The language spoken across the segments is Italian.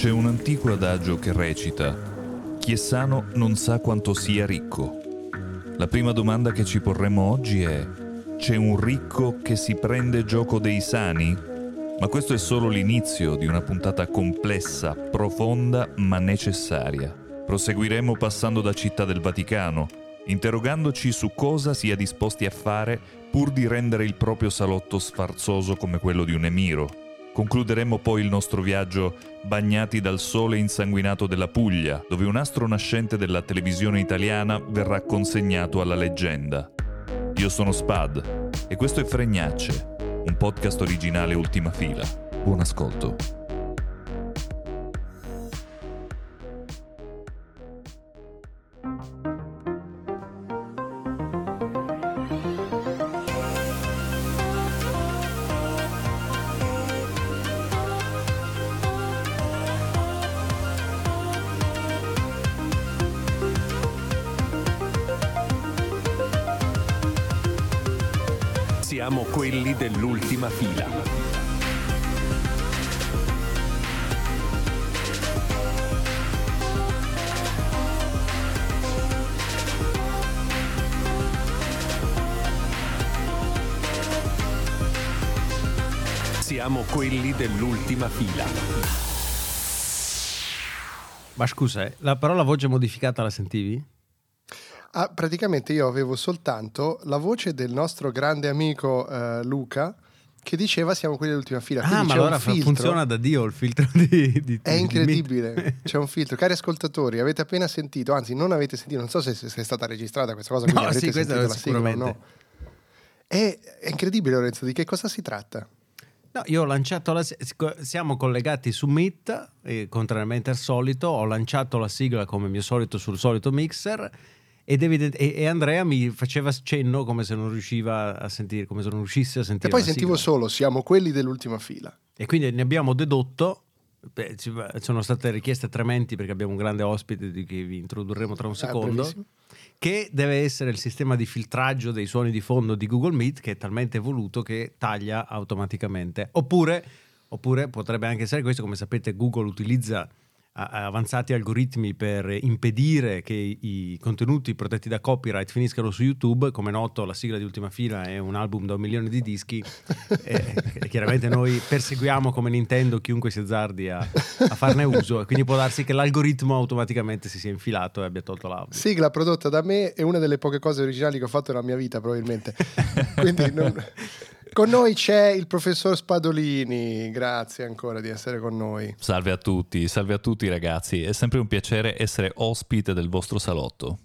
C'è un antico adagio che recita: Chi è sano non sa quanto sia ricco. La prima domanda che ci porremo oggi è: c'è un ricco che si prende gioco dei sani? Ma questo è solo l'inizio di una puntata complessa, profonda ma necessaria. Proseguiremo passando da Città del Vaticano, interrogandoci su cosa sia disposti a fare pur di rendere il proprio salotto sfarzoso come quello di un emiro. Concluderemo poi il nostro viaggio bagnati dal sole insanguinato della Puglia, dove un astro nascente della televisione italiana verrà consegnato alla leggenda. Io sono Spad e questo è Fregnacce, un podcast originale Ultima Fila. Buon ascolto. Siamo quelli dell'ultima fila. Siamo quelli dell'ultima fila. Ma scusa, eh, la parola voce modificata la sentivi? Ah, praticamente io avevo soltanto la voce del nostro grande amico eh, Luca che diceva siamo quelli dell'ultima fila. Ah, Quindi ma c'è allora filtro. funziona da Dio il filtro di... di È di- incredibile, c'è un filtro. Cari ascoltatori, avete appena sentito, anzi non avete sentito, non so se, se è stata registrata questa cosa, quindi No, avete sì, questa sentito la sigla no. È, è incredibile Lorenzo, di che cosa si tratta? No, io ho lanciato la... Siamo collegati su Meet, e contrariamente al solito, ho lanciato la sigla come mio solito sul solito mixer ed evident- e, e Andrea mi faceva cenno come se non riusciva a sentire, come se non riuscisse a E sentire poi la sentivo sigla. solo, siamo quelli dell'ultima fila. E quindi ne abbiamo dedotto, beh, ci sono state richieste trementi perché abbiamo un grande ospite di che vi introdurremo tra un Ah, secondo, brevissimo. che deve essere il sistema di filtraggio dei suoni di fondo di Google Meet che è talmente evoluto che taglia automaticamente. Oppure, oppure potrebbe anche essere questo, come sapete Google utilizza avanzati algoritmi per impedire che i contenuti protetti da copyright finiscano su YouTube. Come noto, la sigla di ultima fila è un album da un milione di dischi. e, e chiaramente noi perseguiamo come Nintendo chiunque si azzardi a, a farne uso. E quindi può darsi che l'algoritmo automaticamente si sia infilato e abbia tolto l'audio. Sigla prodotta da me è una delle poche cose originali che ho fatto nella mia vita, probabilmente. Quindi non- Con noi c'è il professor Spadolini, grazie ancora di essere con noi. Salve a tutti, salve a tutti ragazzi, è sempre un piacere essere ospite del vostro salotto.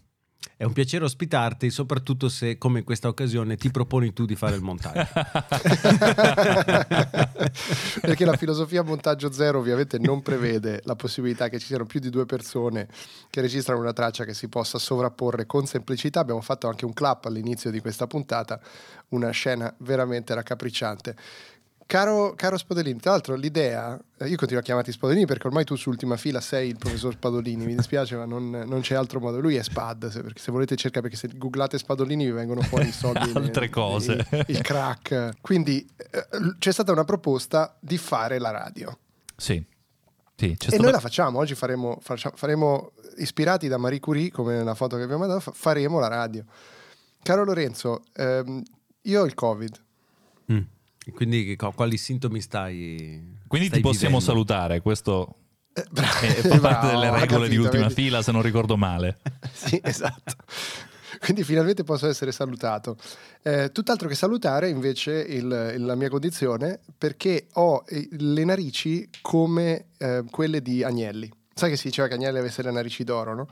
È un piacere ospitarti, soprattutto se, come in questa occasione, ti proponi tu di fare il montaggio. Perché la filosofia montaggio zero ovviamente non prevede la possibilità che ci siano più di due persone che registrano una traccia che si possa sovrapporre con semplicità. Abbiamo fatto anche un clap all'inizio di questa puntata, una scena veramente raccapricciante. Caro, caro Spadolini, tra l'altro l'idea, eh, io continuo a chiamarti Spadolini perché ormai tu su ultima fila sei il professor Spadolini, mi dispiace ma non, non c'è altro modo, lui è Spad, se, perché se volete cercare, perché se googlate Spadolini vi vengono fuori i soldi, Altre cose. il, il crack. Quindi eh, c'è stata una proposta di fare la radio Sì, sì, e stata- noi la facciamo, oggi faremo, faremo, ispirati da Marie Curie, come nella foto che abbiamo mandato, fa- faremo la radio. Caro Lorenzo, ehm, io ho il Covid. Mm. Quindi quali sintomi stai Quindi stai ti possiamo vivendo? salutare, questo Eh, bra- è, fa parte bravo, delle regole di capito, ultima vedi? fila, se non ricordo male. Sì, esatto. Quindi finalmente posso essere salutato. Eh, tutt'altro che salutare invece il- il- la mia condizione perché ho eh, le narici come eh, quelle di Agnelli. Sai che si diceva che Agnelli avesse le narici d'oro, no?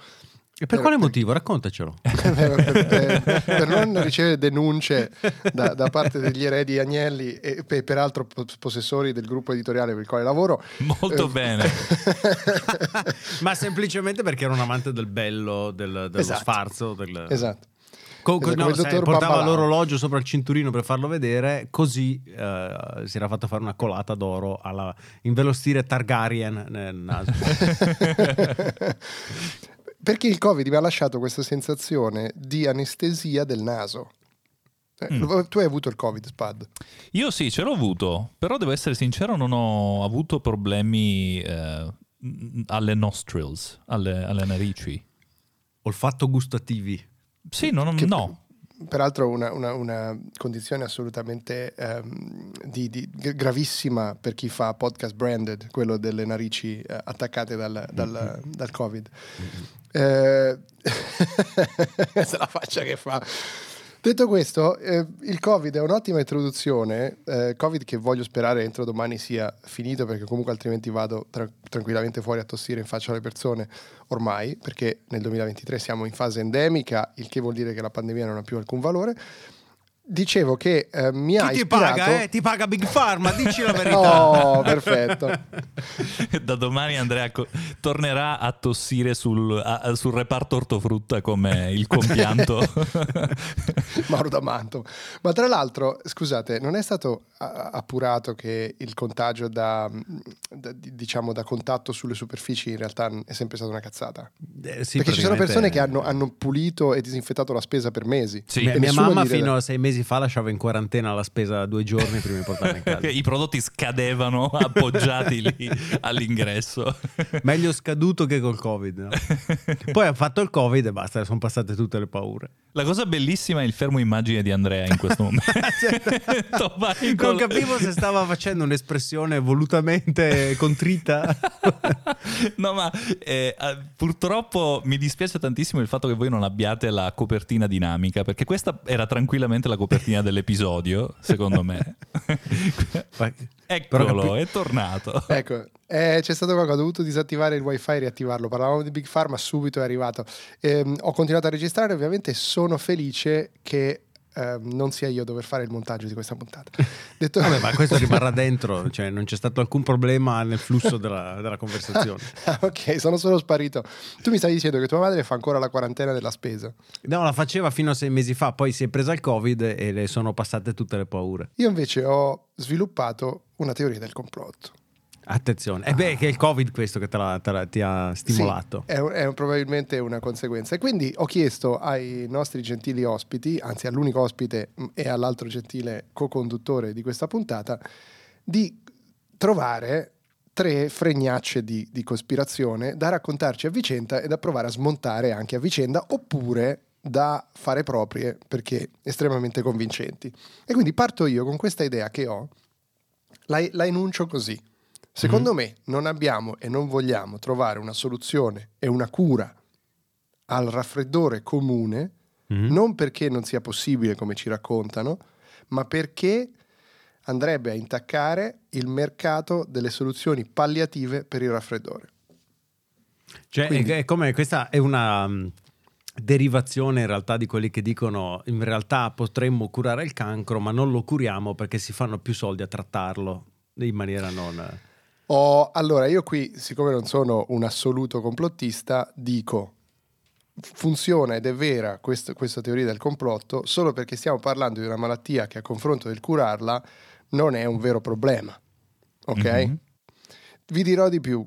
E per Eh, quale motivo? Raccontacelo. per, per- per non ricevere denunce da, da parte degli eredi Agnelli e pe- peraltro po- possessori del gruppo editoriale per il quale lavoro. Molto Eh, bene. Ma semplicemente perché era un amante del bello, del- dello Esatto. sfarzo. Del... esatto. Co- Esatto, no, sai, portava Bambalao. l'orologio sopra il cinturino per farlo vedere, così eh, si era fatto fare una colata d'oro alla invelostire Targaryen nel naso. Perché il Covid mi ha lasciato questa sensazione di anestesia del naso. Eh, Mm. Tu hai avuto il Covid, Spad? Io sì, ce l'ho avuto, però devo essere sincero, non ho avuto problemi eh, mm, alle nostrils, alle, alle narici. Olfatto gustativi. Sì, non, Che- no. Peraltro una, una- una condizione assolutamente ehm, di- di- gravissima per chi fa podcast branded, quello delle narici eh, attaccate dal, dal- dal Covid. Eh, questa è la faccia che fa. Detto questo, eh, il Covid è un'ottima introduzione, eh, Covid che voglio sperare entro domani sia finito perché comunque altrimenti vado tra- tranquillamente fuori a tossire in faccia alle persone ormai, perché nel 2023 siamo in fase endemica, il che vuol dire che la pandemia non ha più alcun valore. Dicevo che eh, mi ha Chi ti ispirato... paga, eh? Ti paga Big Pharma, dici la verità. Oh, perfetto. Da domani Andrea co- tornerà a tossire sul, a- sul reparto ortofrutta come il compianto. Mauro D'Amanto. Ma tra l'altro, scusate, non è stato a- appurato che il contagio da, da- di- diciamo, da contatto sulle superfici in realtà è sempre stata una cazzata? Eh, sì, Perché ci sono persone che hanno, hanno pulito e disinfettato la spesa per mesi. Sì. Mia, E mia mamma fino a sei mesi fa lasciava in quarantena la spesa due giorni prima di portarla in casa. I prodotti scadevano appoggiati lì all'ingresso. Meglio scaduto che col Covid. no? Poi ha fatto il Covid e basta, sono passate tutte le paure. La cosa bellissima è il fermo immagine di Andrea in questo momento. Non capivo se stava facendo un'espressione volutamente contrita. No, ma eh, eh, purtroppo mi dispiace tantissimo il fatto che voi non abbiate la copertina dinamica, perché questa era tranquillamente la copertina dell'episodio, secondo me. Eccolo, capi- è tornato. Ecco, eh, c'è stato qualcosa, ho dovuto disattivare il wifi e riattivarlo. Parlavamo di Big Pharma, subito è arrivato. Ehm, ho continuato a registrare, ovviamente sono felice che ehm, non sia io a dover fare il montaggio di questa puntata. Detto... Vabbè, ma questo rimarrà dentro, cioè non c'è stato alcun problema nel flusso della, della conversazione. Ah, ok, sono solo sparito. Tu mi stavi dicendo che tua madre fa ancora la quarantena della spesa. No, la faceva fino a sei mesi fa, poi si è presa il Covid e le sono passate tutte le paure. Io invece ho sviluppato una teoria del complotto. Attenzione, e beh, che è il Covid questo che te la- te la- ti ha stimolato. Sì, è, è probabilmente una conseguenza. E quindi ho chiesto ai nostri gentili ospiti, anzi all'unico ospite mh, e all'altro gentile co-conduttore di questa puntata, di trovare tre fregnacce di, di cospirazione da raccontarci a vicenda e da provare a smontare anche a vicenda, oppure da fare proprie perché estremamente convincenti. E quindi parto io con questa idea che ho, la, la enuncio così. Secondo me non abbiamo e non vogliamo trovare una soluzione e una cura al raffreddore comune, Mhm. non perché non sia possibile come ci raccontano, ma perché andrebbe a intaccare il mercato delle soluzioni palliative per il raffreddore. Cioè, Quindi- è, è come questa è una mm, derivazione in realtà di quelli che dicono in realtà potremmo curare il cancro, ma non lo curiamo perché si fanno più soldi a trattarlo in maniera non. Oh, allora, io qui, siccome non sono un assoluto complottista, dico funziona ed è vera quest- questa teoria del complotto solo perché stiamo parlando di una malattia che a confronto del curarla non è un vero problema. Ok? Mhm. Vi dirò di più.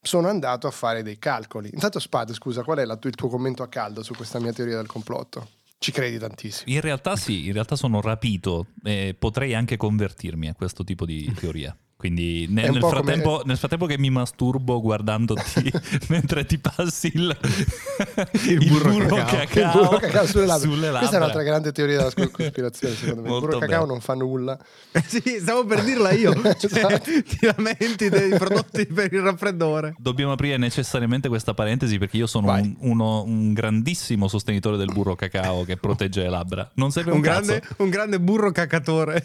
Sono andato a fare dei calcoli. Intanto, Spad, scusa, qual è la il tuo commento a caldo su questa mia teoria del complotto? Ci credi tantissimo. In realtà sì, in realtà sono rapito e potrei anche convertirmi a questo tipo di teoria. Quindi ne- È un nel, po' come- frattempo, nel frattempo che mi masturbo guardandoti mentre ti passi il, il burro, cacao, Il burro cacao sulle labbra. sulle Questa è labbra. un'altra grande teoria della cospirazione, secondo me. Il Molto burro cacao bello. non fa nulla. sì, stavo per dirla io. Cioè, Esatto. Ti lamenti dei prodotti per il raffreddore. Dobbiamo aprire necessariamente questa parentesi perché io sono un, uno- un grandissimo sostenitore del burro cacao che protegge le labbra. Non serve un, Un grande, un grande burro cacatore.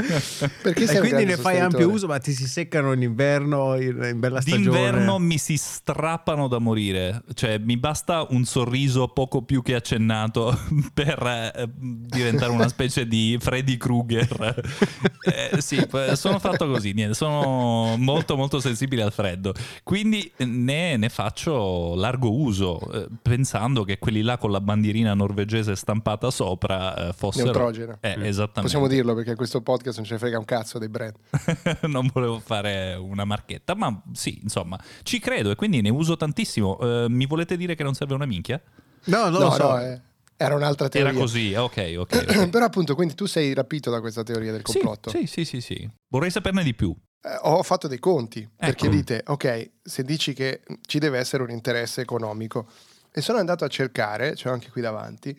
e quindi ne fai ampio uso, ma ti si seccano in inverno, in, in bella stagione. D'inverno mi si strappano da morire, cioè mi basta un sorriso poco più che accennato per eh, diventare una specie di Freddy Krueger. Eh, sì, p- sono fatto così, niente, sono molto molto sensibile al freddo, quindi ne, ne faccio largo uso, eh, pensando che quelli là con la bandierina norvegese stampata sopra eh, fossero... Neutrogena. Eh, esattamente. Possiamo dirlo perché questo podcast non ce ne frega un cazzo dei brand. non volevo fare una marchetta, ma sì, insomma, ci credo e quindi ne uso tantissimo. Eh, mi volete dire che non serve una minchia? No, non no, lo so. no, è, era un'altra teoria. Era così, ok, ok. ok. Però appunto, quindi tu sei rapito da questa teoria del complotto. Sì, sì, sì, sì. Vorrei saperne di più. Eh, ho fatto dei conti perché Ecco. dite, ok, se dici che ci deve essere un interesse economico e sono andato a cercare, ce l'ho anche qui davanti,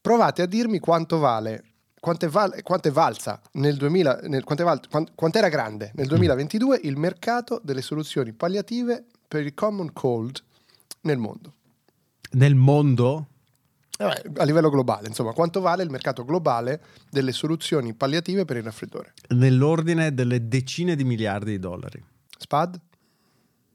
provate a dirmi quanto vale, quanto è, val- quanto è valsa nel 2000, nel, quanto, è val- quan- quanto era grande nel 2022 il mercato delle soluzioni palliative per il common cold nel mondo. Nel mondo Eh, a livello globale, insomma, quanto vale il mercato globale delle soluzioni palliative per il raffreddore? nell'ordine delle decine di miliardi di dollari. Spad?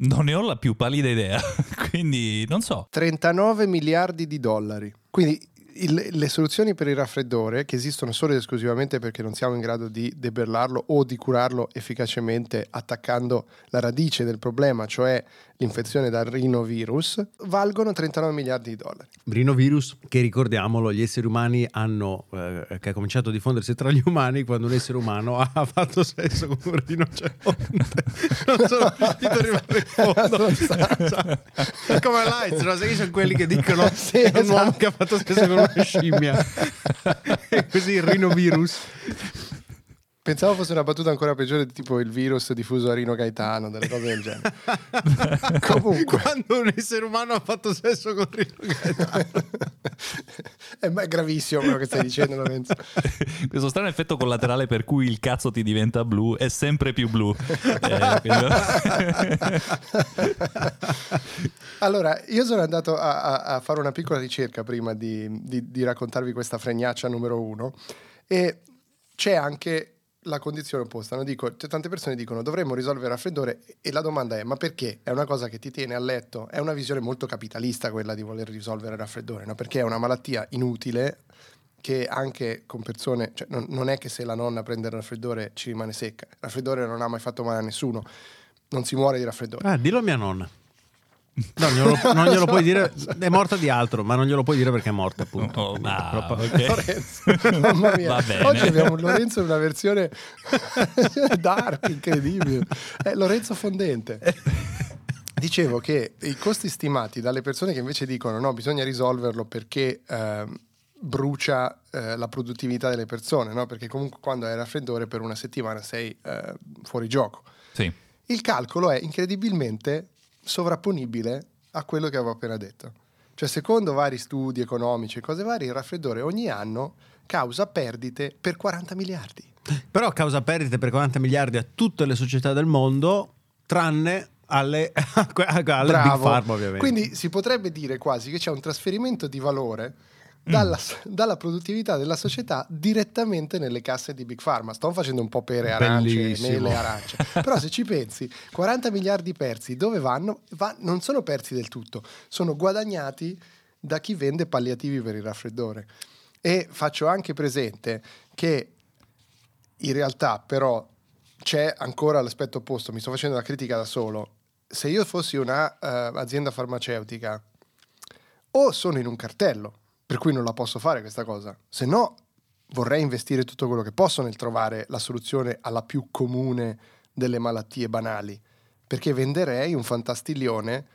Non ne ho la più pallida idea, quindi non so. 39 miliardi di dollari. Quindi il- le soluzioni per il raffreddore, che esistono solo ed esclusivamente perché non siamo in grado di debellarlo o di curarlo efficacemente attaccando la radice del problema, cioè l'infezione dal rinovirus, valgono 39 miliardi di dollari. Rinovirus, che ricordiamolo, gli esseri umani hanno, eh, che ha cominciato a diffondersi tra gli umani quando un essere umano ha fatto sesso con un rinoceronte. non sono riuscito a arrivare in fondo. È come l'AIDS, no? Sai sono quelli che dicono Sì, è un uomo esatto. che ha fatto sesso con una scimmia. e così il rinovirus. Pensavo fosse una battuta ancora peggiore, tipo il virus diffuso a Rino Gaetano, delle cose del genere. Comunque. Quando un essere umano ha fatto sesso con Rino Gaetano. Eh, è gravissimo quello che stai dicendo, Lorenzo. Questo strano effetto collaterale per cui il cazzo ti diventa blu è sempre più blu. Eh, quindi- Allora, io sono andato a, a- a fare una piccola ricerca prima di, di- di raccontarvi questa fregnaccia numero uno e c'è anche la condizione opposta. no? Dico, cioè, tante persone dicono dovremmo risolvere il raffreddore e la domanda è ma perché? È una cosa che ti tiene a letto? È una visione molto capitalista quella di voler risolvere il raffreddore, no? perché è una malattia inutile che anche con persone, cioè non, non è che se la nonna prende il raffreddore ci rimane secca, il raffreddore non ha mai fatto male a nessuno, non si muore di raffreddore. Ah, dillo a mia nonna. No, glielo- non glielo puoi dire, è morta di altro, ma non glielo puoi dire perché è morta, appunto. Oh, Quindi ah, proprio- ok. Lorenzo, mamma mia. Va bene. Oggi abbiamo Lorenzo in una versione dark, incredibile. È Lorenzo Fondente. Dicevo che i costi stimati dalle persone che invece dicono no, bisogna risolverlo perché ehm, brucia eh, la produttività delle persone, no? perché comunque quando hai raffreddore per una settimana sei eh, fuori gioco. Sì. Il calcolo è incredibilmente sovrapponibile a quello che avevo appena detto. Cioè, secondo vari studi economici e cose varie, il raffreddore ogni anno causa perdite per 40 miliardi. Però causa perdite per 40 miliardi a tutte le società del mondo, tranne alle, alle Big. Pharma, ovviamente. Quindi si potrebbe dire quasi che c'è un trasferimento di valore dalla, dalla produttività della società direttamente nelle casse di Big Pharma. Sto facendo un po' pere arance, Bellissimo. mele arance. Però se ci pensi, 40 miliardi persi, dove vanno? Va- non sono persi del tutto, sono guadagnati da chi vende palliativi per il raffreddore. E faccio anche presente che in realtà però c'è ancora l'aspetto opposto, mi sto facendo la critica da solo. Se io fossi un'azienda farmaceutica o sono in un cartello, per cui non la posso fare questa cosa, se no vorrei investire tutto quello che posso nel trovare la soluzione alla più comune delle malattie banali, perché venderei un fantastiglione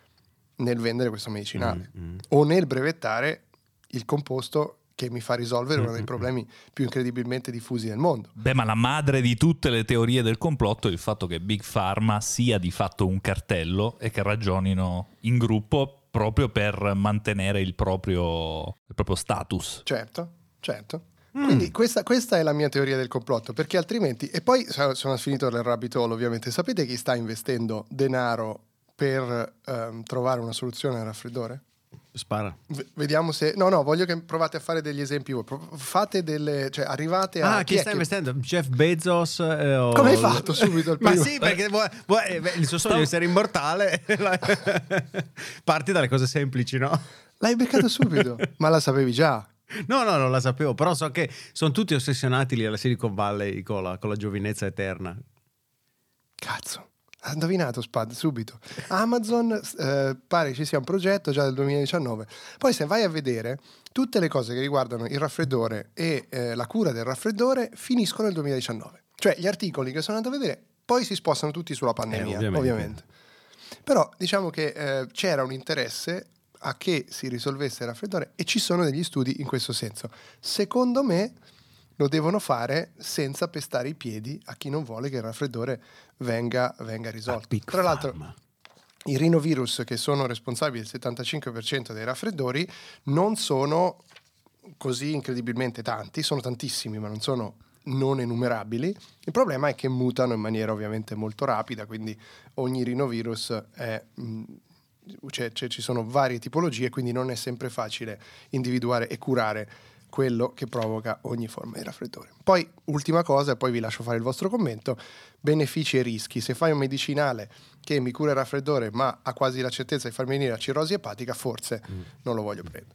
nel vendere questo medicinale Mm, mm. o nel brevettare il composto che mi fa risolvere uno dei Mm-mm. problemi più incredibilmente diffusi nel mondo. Beh, ma la madre di tutte le teorie del complotto è il fatto che Big Pharma sia di fatto un cartello e che ragionino in gruppo proprio per mantenere il proprio, il proprio status. Certo, certo. Mm. Quindi questa, questa è la mia teoria del complotto, perché altrimenti, e poi sono, sono finito nel rabbit hole ovviamente, sapete chi sta investendo denaro per ehm, trovare una soluzione al raffreddore? Spara. V- vediamo se... No, no, voglio che provate a fare degli esempi voi. Fate delle... cioè arrivate a... Ah, chi è sta che- investendo? Jeff Bezos? eh, o- Come hai fatto subito il Ma primo? sì, perché vuoi- vuoi- eh, beh, il suo sogno è essere immortale. Parti dalle cose semplici, no? L'hai beccato subito, ma la sapevi già. No, no, non la sapevo, però so che sono tutti ossessionati lì alla Silicon Valley con la, con la giovinezza eterna. Cazzo. Ha indovinato Spad subito. Amazon eh, pare ci sia un progetto già del 2019. Poi se vai a vedere tutte le cose che riguardano il raffreddore e eh, la cura del raffreddore finiscono nel 2019. Cioè gli articoli che sono andato a vedere poi si spostano tutti sulla pandemia, Eh, ovviamente. ovviamente. Però diciamo che eh, c'era un interesse a che si risolvesse il raffreddore e ci sono degli studi in questo senso. Secondo me lo devono fare senza pestare i piedi a chi non vuole che il raffreddore venga, venga risolto. Tra l'altro, i rinovirus che sono responsabili del 75% dei raffreddori non sono così incredibilmente tanti, sono tantissimi ma non sono non enumerabili. Il problema è che mutano in maniera ovviamente molto rapida, quindi ogni rinovirus è... mh, cioè, cioè, ci sono varie tipologie, quindi non è sempre facile individuare e curare quello che provoca ogni forma di raffreddore. Poi, ultima cosa, e poi vi lascio fare il vostro commento, benefici e rischi. Se fai un medicinale che mi cura il raffreddore ma ha quasi la certezza di farmi venire la cirrosi epatica, forse non lo voglio prendere.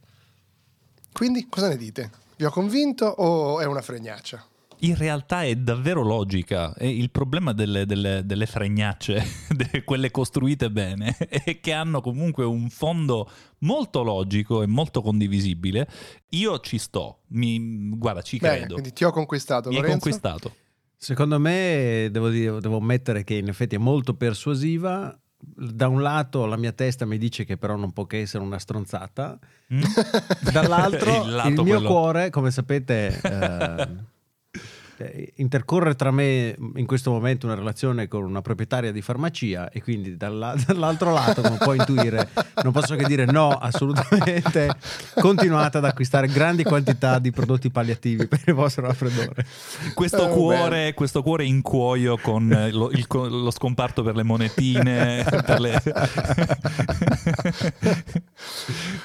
Quindi, cosa ne dite? Vi ho convinto o è una fregnaccia? In realtà è davvero logica. E il problema delle, delle- delle fregnacce, de- quelle costruite bene, è che hanno comunque un fondo molto logico e molto condivisibile. Io ci sto, mi, guarda, ci Bene, credo. quindi ti ho conquistato, Mi hai conquistato. Secondo me devo, dire- devo ammettere che in effetti è molto persuasiva. Da un lato la mia testa mi dice che però non può che essere una stronzata, Mm? dall'altro Il il, mio quello- cuore, come sapete, eh, intercorre tra me in questo momento una relazione con una proprietaria di farmacia e quindi dalla- dall'altro lato, come puoi intuire, non posso che dire no, assolutamente. Continuate ad acquistare grandi quantità di prodotti palliativi per il vostro raffreddore. Questo, Eh, cuore, questo cuore in cuoio con eh, lo, il lo scomparto per le monetine. per le-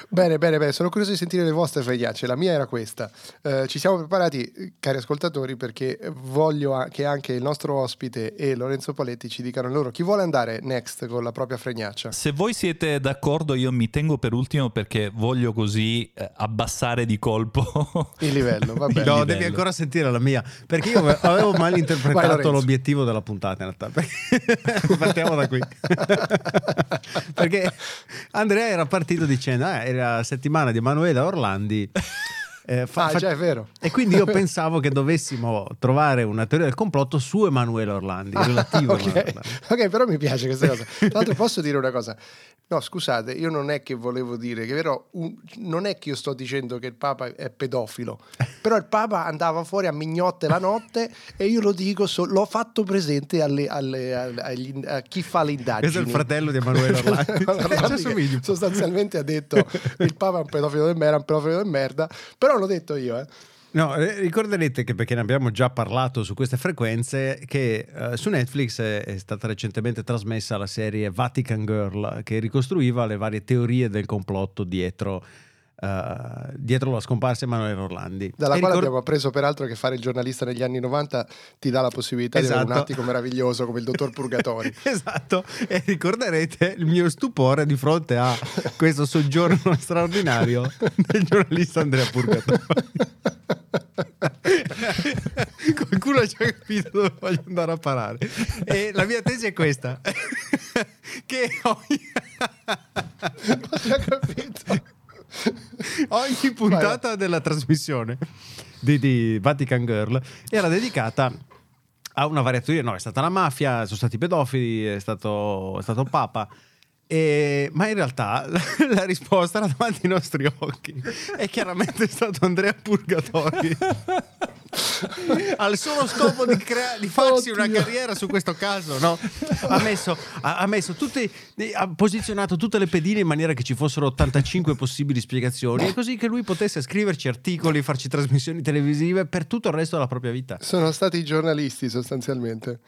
Bene, bene, bene, sono curioso di sentire le vostre fregnacce. La mia era questa. Eh, ci siamo preparati, cari ascoltatori, perché voglio a- che anche il nostro ospite e Lorenzo Paletti ci dicano loro chi vuole andare next con la propria fregnaccia. Se voi siete d'accordo, io mi tengo per ultimo perché voglio così eh, abbassare di colpo Il livello, va bene. No, livello. devi ancora sentire la mia. Perché io avevo mal interpretato l'obiettivo della puntata, in realtà. Partiamo da qui. Perché Andrea era partito dicendo: "Ah, era la settimana di Emanuela Orlandi. Eh, fa- Ah, fa- già è vero. E quindi io pensavo che dovessimo trovare una teoria del complotto su Emanuela Orlandi, relativo a ok, Emanuela Orlandi. ok, però mi piace questa cosa. Tra l'altro posso dire una cosa. No, scusate, io non è che volevo dire che vero, un- non è che io sto dicendo che il Papa è pedofilo, però il Papa andava fuori a mignotte la notte e io lo dico, so- l'ho fatto presente alle- alle- agli- a chi fa le indagini. Questo è il fratello di Emanuela Orlandi. Orlandi Ci che assomigli un po'. sostanzialmente ha detto il Papa è un pedofilo del merda, un pedofilo del merda, però l'ho detto io, eh. No, eh, ricorderete che perché ne abbiamo già parlato su queste frequenze che eh, su Netflix è, è stata recentemente trasmessa la serie Vatican Girl che ricostruiva le varie teorie del complotto dietro, eh, dietro la scomparsa di Emanuele Orlandi. Dalla E quale ricor- abbiamo appreso peraltro che fare il giornalista negli anni 90 ti dà la possibilità di avere un Esatto. attico meraviglioso come il dottor Purgatori. Esatto, e ricorderete il mil stupore di fronte a questo soggiorno straordinario del giornalista Andrea Purgatori. Qualcuno ha già capito dove voglio andare a parare. E la mia tesi è questa: che ogni, Ho già capito. ogni puntata della trasmissione di, di Vatican Girl era dedicata a una variazione. No, è stata la mafia, sono stati i pedofili, è stato, è stato il Papa. E- ma in realtà la, la risposta era davanti ai nostri occhi. È chiaramente stato Andrea Purgatori. Al solo scopo di, crea- di farsi una Oddio. carriera su questo caso, no? Ha messo, ha, ha messo tutti, ha posizionato tutte le pedine in maniera che ci fossero 85 possibili spiegazioni, e così che lui potesse scriverci articoli, farci trasmissioni televisive per tutto il resto della propria vita. Sono stati i giornalisti sostanzialmente.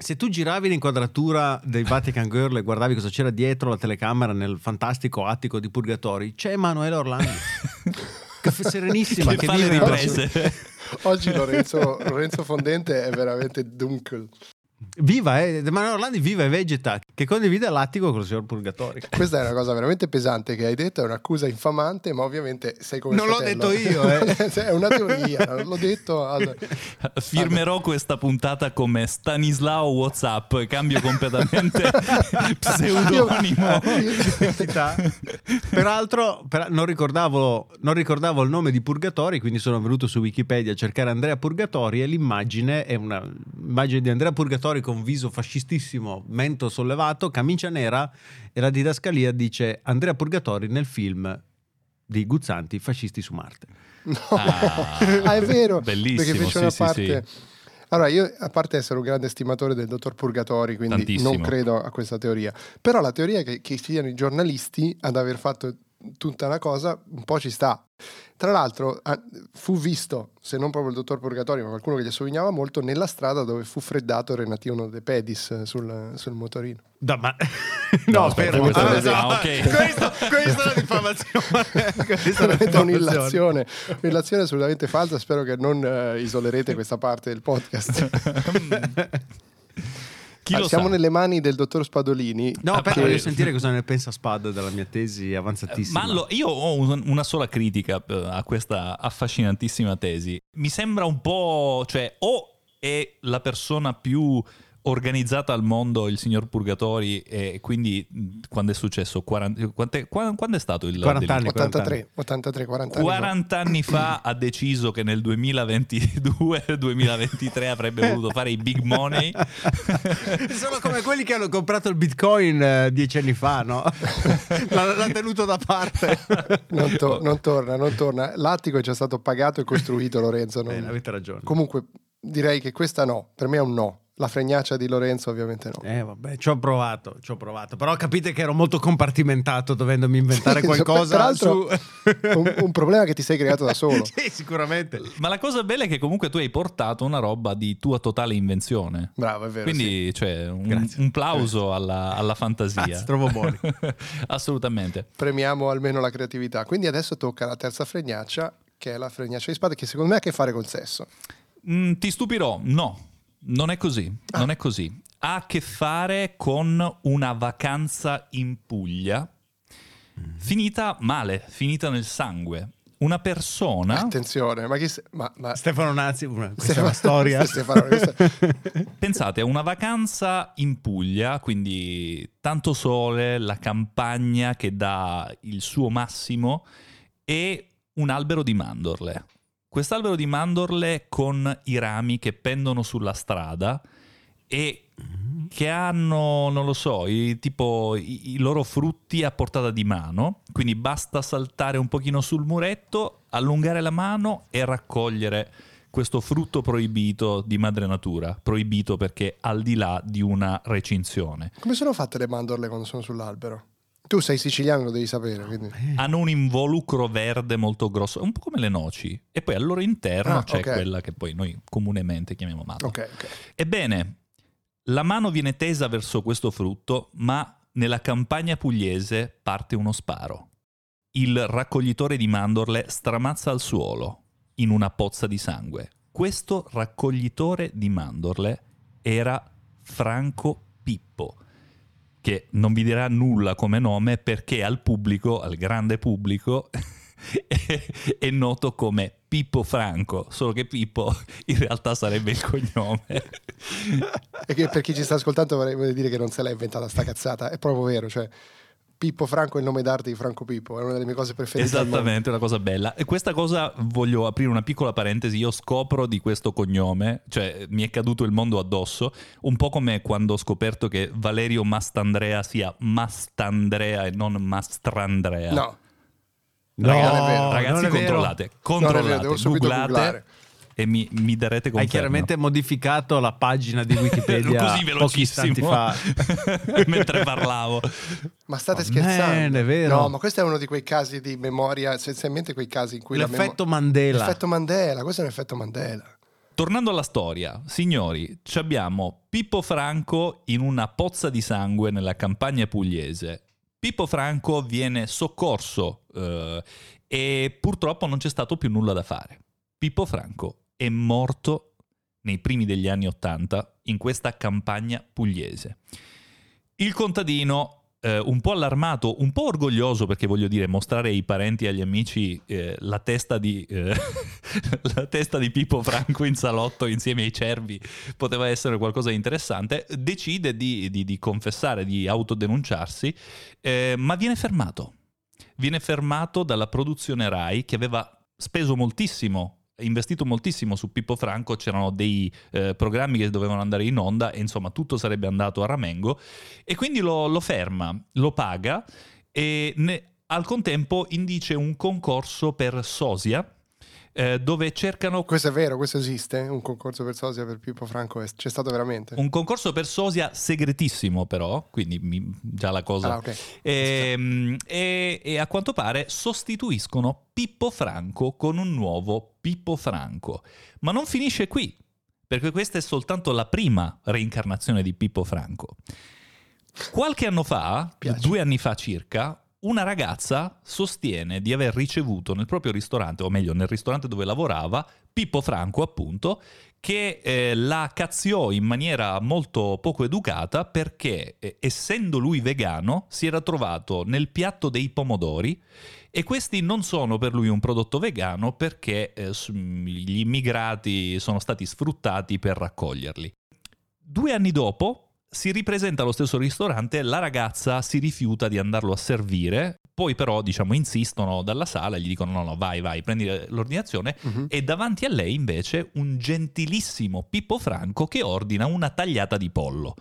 Se tu giravi l'inquadratura del Vatican Girl e guardavi cosa c'era dietro la telecamera nel fantastico attico di Purgatori, c'è Emanuele f- serenissima, che che, fa le riprese. Oggi Lorenzo, Lorenzo Fondente è veramente dunkel. Viva, eh, Emanuele Orlandi viva e vegeta, che condivide l'attico con il signor Purgatori. Questa è una cosa veramente pesante che hai detto, è un'accusa infamante, ma ovviamente sei come Non l'ho fratello. detto io, eh. è una teoria, l'ho detto. al- Firmerò questa puntata come Stanislao Whatsapp, cambio completamente pseudonimo. Peraltro, per- non, ricordavo, non ricordavo il nome di Purgatori, quindi sono venuto su Wikipedia a cercare Andrea Purgatori e l'immagine è una immagine di Andrea Purgatori con viso fascistissimo, mento sollevato, camicia nera e la didascalia dice Andrea Purgatori nel film di Guzzanti, Fascisti su Marte. No, Ah, ah, è vero, bellissimo, perché fece sì, una sì, parte... Allora, io a parte essere un grande stimatore del dottor Purgatori, quindi Tantissimo. non credo a questa teoria, però la teoria che, che siano i giornalisti ad aver fatto tutta una cosa un po' ci sta. Tra l'altro fu visto, se non proprio il dottor Purgatori, ma qualcuno che gli assomigliava molto, nella strada dove fu freddato Renatino De Pedis eh, sul, sul motorino. No, ma... No, no, aspetta, questo Ah, è- no, ah, ok. questo, questa è la diffamazione. Questa è un'illazione, un'illazione assolutamente falsa. Spero che non eh, isolerete questa parte del podcast. Chi Ah, lo siamo sa? nelle mani del dottor Spadolini. No, aspetta, che- voglio sentire cosa ne pensa Spad della mia tesi avanzatissima. Ma allo- io ho un- una sola critica eh, a questa affascinantissima tesi. Mi sembra un po', cioè, o è la persona più organizzata al mondo il signor Purgatori e quindi quando è successo 40, quant'è- qua- quando è stato il 40 delitto? anni. 83, 83, 40 anni. fa. 40 anni fa ha deciso che nel 2022-2023 avrebbe voluto fare i big money. Sono come quelli che hanno comprato il bitcoin eh, dieci anni fa, no? L'ha, l'ha tenuto da parte. Non, to- non torna, non torna. L'attico è già stato pagato e costruito, Lorenzo. non- Bene, avete ragione. Comunque, direi che questa no. Per me è un no. La fregnaccia di Lorenzo, ovviamente no. Eh vabbè, ci ho provato, ci ho provato. Però capite che ero molto compartimentato dovendomi inventare Sì, qualcosa peraltro, su... un, un problema che ti sei creato da solo. sì, sicuramente. Ma la cosa bella è che comunque tu hai portato una roba di tua totale invenzione. Bravo, è vero. sì. Quindi cioè, un, un plauso alla, alla fantasia. Grazie, trovo buoni. Assolutamente. Premiamo almeno la creatività. Quindi adesso tocca la terza fregnaccia, che è la fregnaccia di spade, che secondo me ha a che fare col sesso. Mm, ti stupirò, no, non è così, non è così. Ha a che fare con una vacanza in Puglia finita male, finita nel sangue. Una persona, Attenzione, ma chi se- ma, ma- Stefano Nazzi, una- questa è Stefano- una storia. Stefano, questa- pensate una vacanza in Puglia, quindi tanto sole, la campagna che dà il suo massimo e un albero di mandorle. Quest'albero di mandorle con i rami che pendono sulla strada e che hanno, non lo so, i, tipo i, i loro frutti a portata di mano, quindi basta saltare un pochino sul muretto, allungare la mano e raccogliere questo frutto proibito di madre natura, proibito perché al di là di una recinzione. Come sono fatte le mandorle quando sono sull'albero? Tu sei siciliano, lo devi sapere. Quindi. Hanno un involucro verde molto grosso, un po' come le noci, e poi al loro interno Ah, c'è ok. quella che poi noi comunemente chiamiamo mandorla. Ok, ok. Ebbene, la mano viene tesa verso questo frutto, ma nella campagna pugliese parte uno sparo. Il raccoglitore di mandorle stramazza al suolo in una pozza di sangue. Questo raccoglitore di mandorle era Franco Pippo, che non vi dirà nulla come nome perché al pubblico, al grande pubblico, è, noto come Pippo Franco, solo che Pippo in realtà sarebbe il cognome. E che per chi ci sta ascoltando vorrei dire che non se l'ha inventata sta cazzata, è proprio vero, cioè Pippo Franco è il nome d'arte di Franco Pippo, è una delle mie cose preferite. Esattamente, una cosa bella. E questa cosa voglio aprire una piccola parentesi. Io scopro di questo cognome, cioè mi è caduto il mondo addosso, un po' come quando ho scoperto che Valerio Mastandrea sia Mastandrea e non Mastrandrea. No, No, è. Ragazzi, non è vero. controllate, è controllate, subito googlate. E mi, mi darete Hai conferma. chiaramente modificato la pagina di Wikipedia Così velocissimo fa. mentre parlavo. ma state Oh, scherzando? man, è vero. No, ma questo è uno di quei casi di memoria, essenzialmente quei casi in cui la L'effetto memo- Mandela. L'effetto Mandela, questo è un effetto Mandela. Tornando alla storia, signori, ci abbiamo Pippo Franco in una pozza di sangue nella campagna pugliese. Pippo Franco viene soccorso eh, e purtroppo non c'è stato più nulla da fare. Pippo Franco è morto nei primi degli anni Ottanta in questa campagna pugliese. Il contadino, eh, un po' allarmato, un po' orgoglioso perché voglio dire, mostrare ai parenti e agli amici eh, la, testa di, eh, la testa di Pippo Franco in salotto insieme ai cervi poteva essere qualcosa di interessante, decide di, di- di confessare, di autodenunciarsi, eh, ma viene fermato. Viene fermato dalla produzione RAI che aveva speso moltissimo investito moltissimo su Pippo Franco, c'erano dei eh, programmi che dovevano andare in onda e insomma tutto sarebbe andato a ramengo. E quindi lo, lo ferma, lo paga e ne- al contempo indice un concorso per Sosia eh, dove cercano Questo è vero, questo esiste? Un concorso per sosia per Pippo Franco? C'è stato veramente? un concorso per Sosia segretissimo però, quindi mi- già la cosa... Ah, ok. Ehm, E, e a quanto pare sostituiscono Pippo Franco con un nuovo Pippo Franco. Ma non finisce qui, perché questa è soltanto la prima reincarnazione di Pippo Franco. Qualche anno fa, due anni fa circa, una ragazza sostiene di aver ricevuto nel proprio ristorante, o meglio nel ristorante dove lavorava, Pippo Franco appunto, che eh, la cazziò in maniera molto poco educata perché, eh, essendo lui vegano, si era trovato nel piatto dei pomodori e questi non sono per lui un prodotto vegano perché eh, gli immigrati sono stati sfruttati per raccoglierli. Due anni dopo si ripresenta allo stesso ristorante, la ragazza si rifiuta di andarlo a servire, poi però diciamo insistono dalla sala, gli dicono no no vai vai prendi l'ordinazione Mhm. e davanti a lei invece un gentilissimo Pippo Franco che ordina una tagliata di pollo.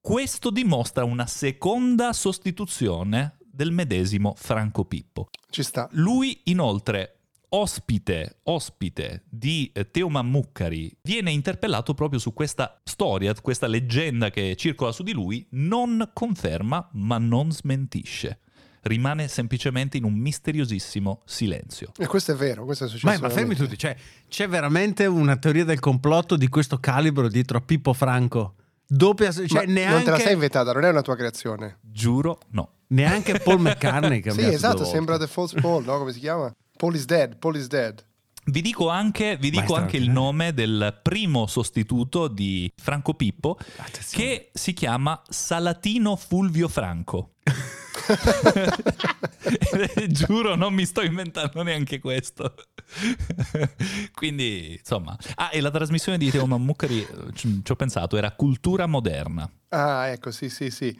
Questo dimostra una seconda sostituzione del medesimo Franco Pippo. Ci sta. Lui inoltre ospite, ospite di eh, Teo Mammucari viene interpellato proprio su questa storia, questa leggenda che circola su di lui, non conferma ma non smentisce. Rimane semplicemente in un misteriosissimo silenzio. E questo è vero, questo è successo. Ma, ma fermi tutti, cioè, c'è veramente una teoria del complotto di questo calibro dietro a Pippo Franco? Doppia, cioè, Ma neanche, Non te la sei inventata, non è una tua creazione. Giuro, no. neanche Paul McCartney che ha Sì, esatto, sembra. The False Paul, no? Come si chiama? Paul is dead, Paul is dead. Vi dico anche, vi dico anche il straordinario. nome del primo sostituto di Franco Pippo, Attenzione. che si chiama Salatino Fulvio Franco. Giuro, non mi sto inventando neanche questo. Quindi, insomma. Ah, e la trasmissione di Teo Mammucari, eh, ci ci ho pensato, era Cultura Moderna. Ah, ecco, sì, sì, sì.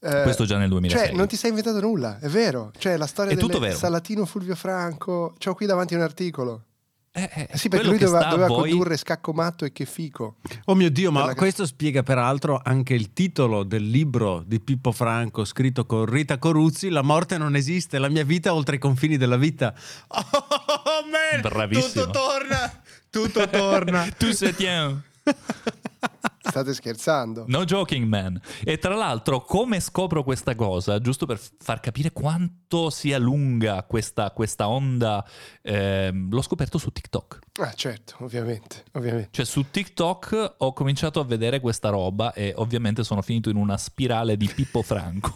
Eh, Questo già nel 2006. Cioè, non ti sei inventato nulla, è vero. Cioè, la storia È del tutto vero. Salatino Fulvio Franco. C'ho qui davanti un articolo. Eh, eh, Eh sì, perché lui doveva, doveva voi- condurre Scacco Matto e Che Fico. Oh mio Dio, ma che- questo spiega peraltro anche il titolo del libro di Pippo Franco scritto con Rita Coruzzi, La morte non esiste, la mia vita oltre i confini della vita. Oh man, Bravissimo. tutto torna, tutto torna. Tu se tiens. State scherzando? No joking, man. E tra l'altro, come scopro questa cosa, giusto per far capire quanto sia lunga questa, questa onda, ehm, l'ho scoperto su TikTok. Ah, certo, ovviamente, ovviamente. Cioè, su TikTok ho cominciato a vedere questa roba e ovviamente sono finito in una spirale di Pippo Franco.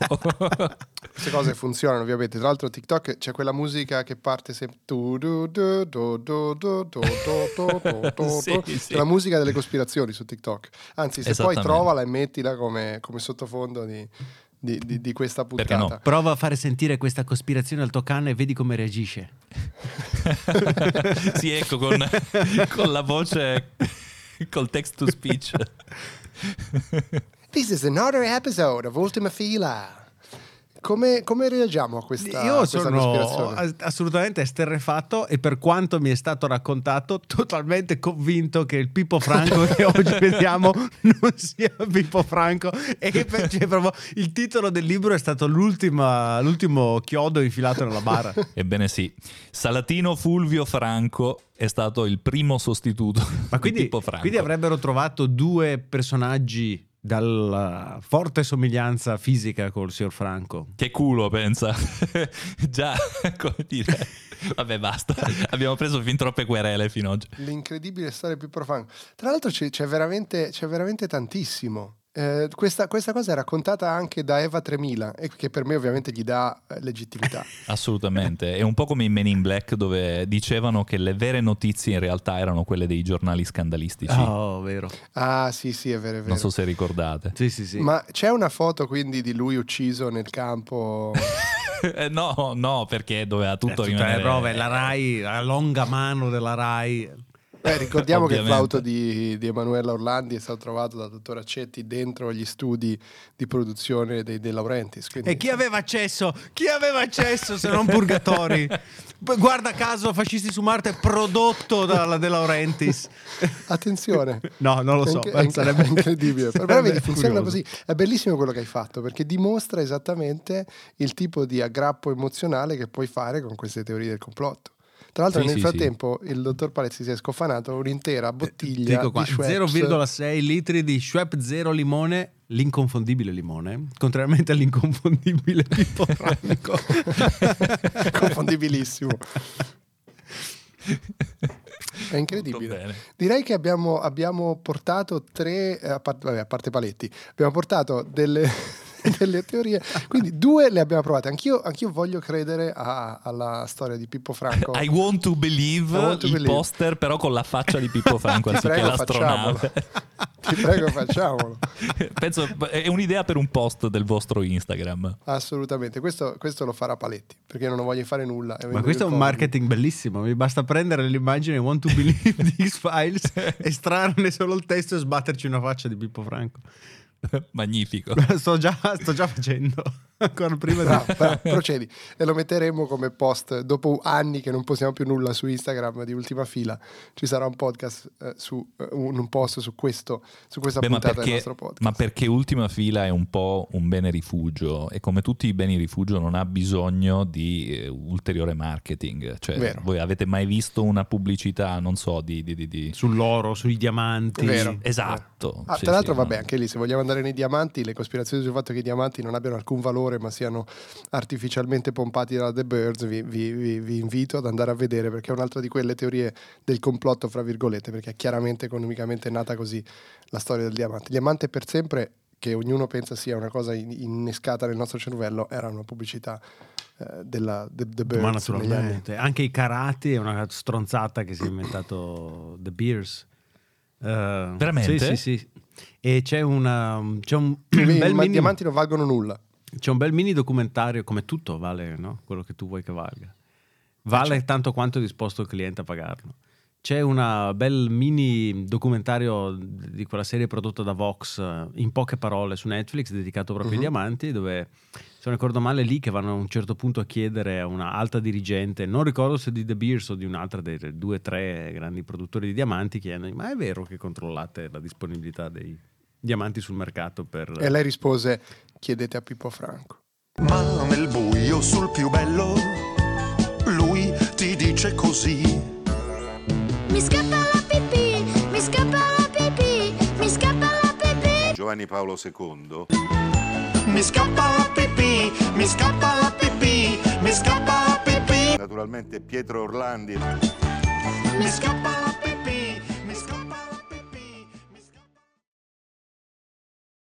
Queste cose funzionano, ovviamente. Tra l'altro, TikTok c'è quella musica che parte sempre. sì, sì. La musica delle cospirazioni su TikTok. Anzi, se poi trovala e mettila come, come sottofondo di, di- di- di questa Perché puntata. no? Prova a fare sentire questa cospirazione al tuo cane e vedi come reagisce. sì, ecco, con, con la voce, col text to speech. This is another episode of Ultima Fila. Come, come reagiamo a questa, Io questa sono assolutamente esterrefatto e per quanto mi è stato raccontato, totalmente convinto che il Pippo Franco che oggi vediamo non sia Pippo Franco e che per- cioè, proprio il titolo del libro è stato l'ultima- l'ultimo chiodo infilato nella bara. Ebbene sì, Salatino Fulvio Franco è stato il primo sostituto Ma quindi, di Pippo Franco. quindi avrebbero trovato due personaggi dalla forte somiglianza fisica col signor Franco. Che culo, pensa. Già, come dire. Vabbè, basta. Abbiamo preso fin troppe querele fino ad oggi. L'incredibile storia più profana. Tra l'altro c'è, c'è veramente, c'è veramente tantissimo. Eh, questa, questa cosa è raccontata anche da Eva 3000 e che per me ovviamente gli dà eh, legittimità. Assolutamente. È un po' come in Men in Black dove dicevano che le vere notizie in realtà erano quelle dei giornali scandalistici. Oh, vero. ah sì sì è vero è vero. Non so se ricordate. Sì, sì, sì. Ma c'è una foto quindi di lui ucciso nel campo? Eh, no, no, perché doveva tutto Eh, rimanere... le prove, la Rai, la longa mano della Rai. Beh, ricordiamo che il flauto di, di Emanuela Orlandi è stato trovato dal dottor Accetti dentro gli studi di produzione dei De Laurentiis. quindi- E chi aveva accesso? Chi aveva accesso se non Purgatori? Guarda caso, Fascisti su Marte prodotto dalla De Laurentiis. Attenzione. No, non lo so. È, inc- sarebbe incredibile. Però sarebbe vedi, funziona così. È bellissimo quello che hai fatto perché dimostra esattamente il tipo di aggrappo emozionale che puoi fare con queste teorie del complotto. Tra l'altro, Sì, nel sì, frattempo, il dottor Palezzi si è scofanato un'intera bottiglia Dico qua, di Schweppes 0,6 litri di Schweppes Zero limone, l'inconfondibile limone, contrariamente all'inconfondibile Pippo Franco. confondibilissimo. È incredibile. Direi che abbiamo, abbiamo portato tre, eh, a parte, vabbè, a parte Paletti, abbiamo portato delle, delle teorie, quindi due le abbiamo provate. Anch'io, anch'io voglio credere a- alla storia di Pippo Franco. I want to believe want to il believe. poster però con la faccia di Pippo Franco Ti anziché prego, l'astronave. Ti prego, facciamolo. Penso è un'idea per un post del vostro Instagram. Assolutamente, questo, questo lo farà Paletti, perché non voglio fare nulla. Ma questo è un marketing bellissimo. Mi basta prendere l'immagine Want to Believe di X-Files, estrarne solo il testo e sbatterci una faccia di Pippo Franco. Magnifico. Sto già, sto già facendo. Ancora prima Bravo, di... bravo, procedi e lo metteremo come post dopo anni che non postiamo più nulla su Instagram di ultima fila ci sarà un podcast eh, su eh, un un post su questo su questa Beh, puntata del perché, nostro podcast ma perché Ultima Fila è un po' un bene rifugio e come tutti i beni rifugio non ha bisogno di eh, ulteriore marketing. Cioè, Vero. voi avete mai visto una pubblicità, non so, di... di- di- di- Sull'oro, sui diamanti. Vero. Esatto. Ah, Sì, tra l'altro, sì, vabbè, no. anche lì, se vogliamo andare nei diamanti, le cospirazioni sul fatto che i diamanti non abbiano alcun valore, ma siano artificialmente pompati da The Birds, vi, vi- vi- vi invito ad andare a vedere perché è un'altra di quelle teorie del complotto, fra virgolette, perché è chiaramente economicamente nata così la storia del diamante. Il diamante per sempre, che ognuno pensa sia una cosa in- innescata nel nostro cervello, era una pubblicità eh, della The, The Birds. Ma naturalmente. Anche i carati è una stronzata che si è inventato The Beers. Eh, Veramente? Sì, sì, sì. E c'è, una, c'è un I bel mini, diamanti non valgono nulla. c'è un bel mini documentario, come tutto vale, no? Quello che tu vuoi che valga. Vale tanto quanto è disposto il cliente a pagarlo. C'è un bel mini documentario di quella serie prodotta da Vox, eh, in poche parole, su Netflix, dedicato proprio Mhm. ai diamanti, dove, se non ricordo male, lì che vanno a un certo punto a chiedere a una alta dirigente, non ricordo se di The Beers o di un'altra dei due o tre grandi produttori di diamanti, chiedono, ma è vero che controllate la disponibilità dei diamanti sul mercato per... E lei rispose: Chiedete a Pippo Franco. Ma nel buio sul più bello, lui ti dice così. Mi scappa la pipì, mi scappa la pipì, mi scappa la pipì. Giovanni Paolo II Mi scappa la pipì, mi scappa la pipì, mi scappa la pipì. naturalmente Pietro Orlandi Mi scappa la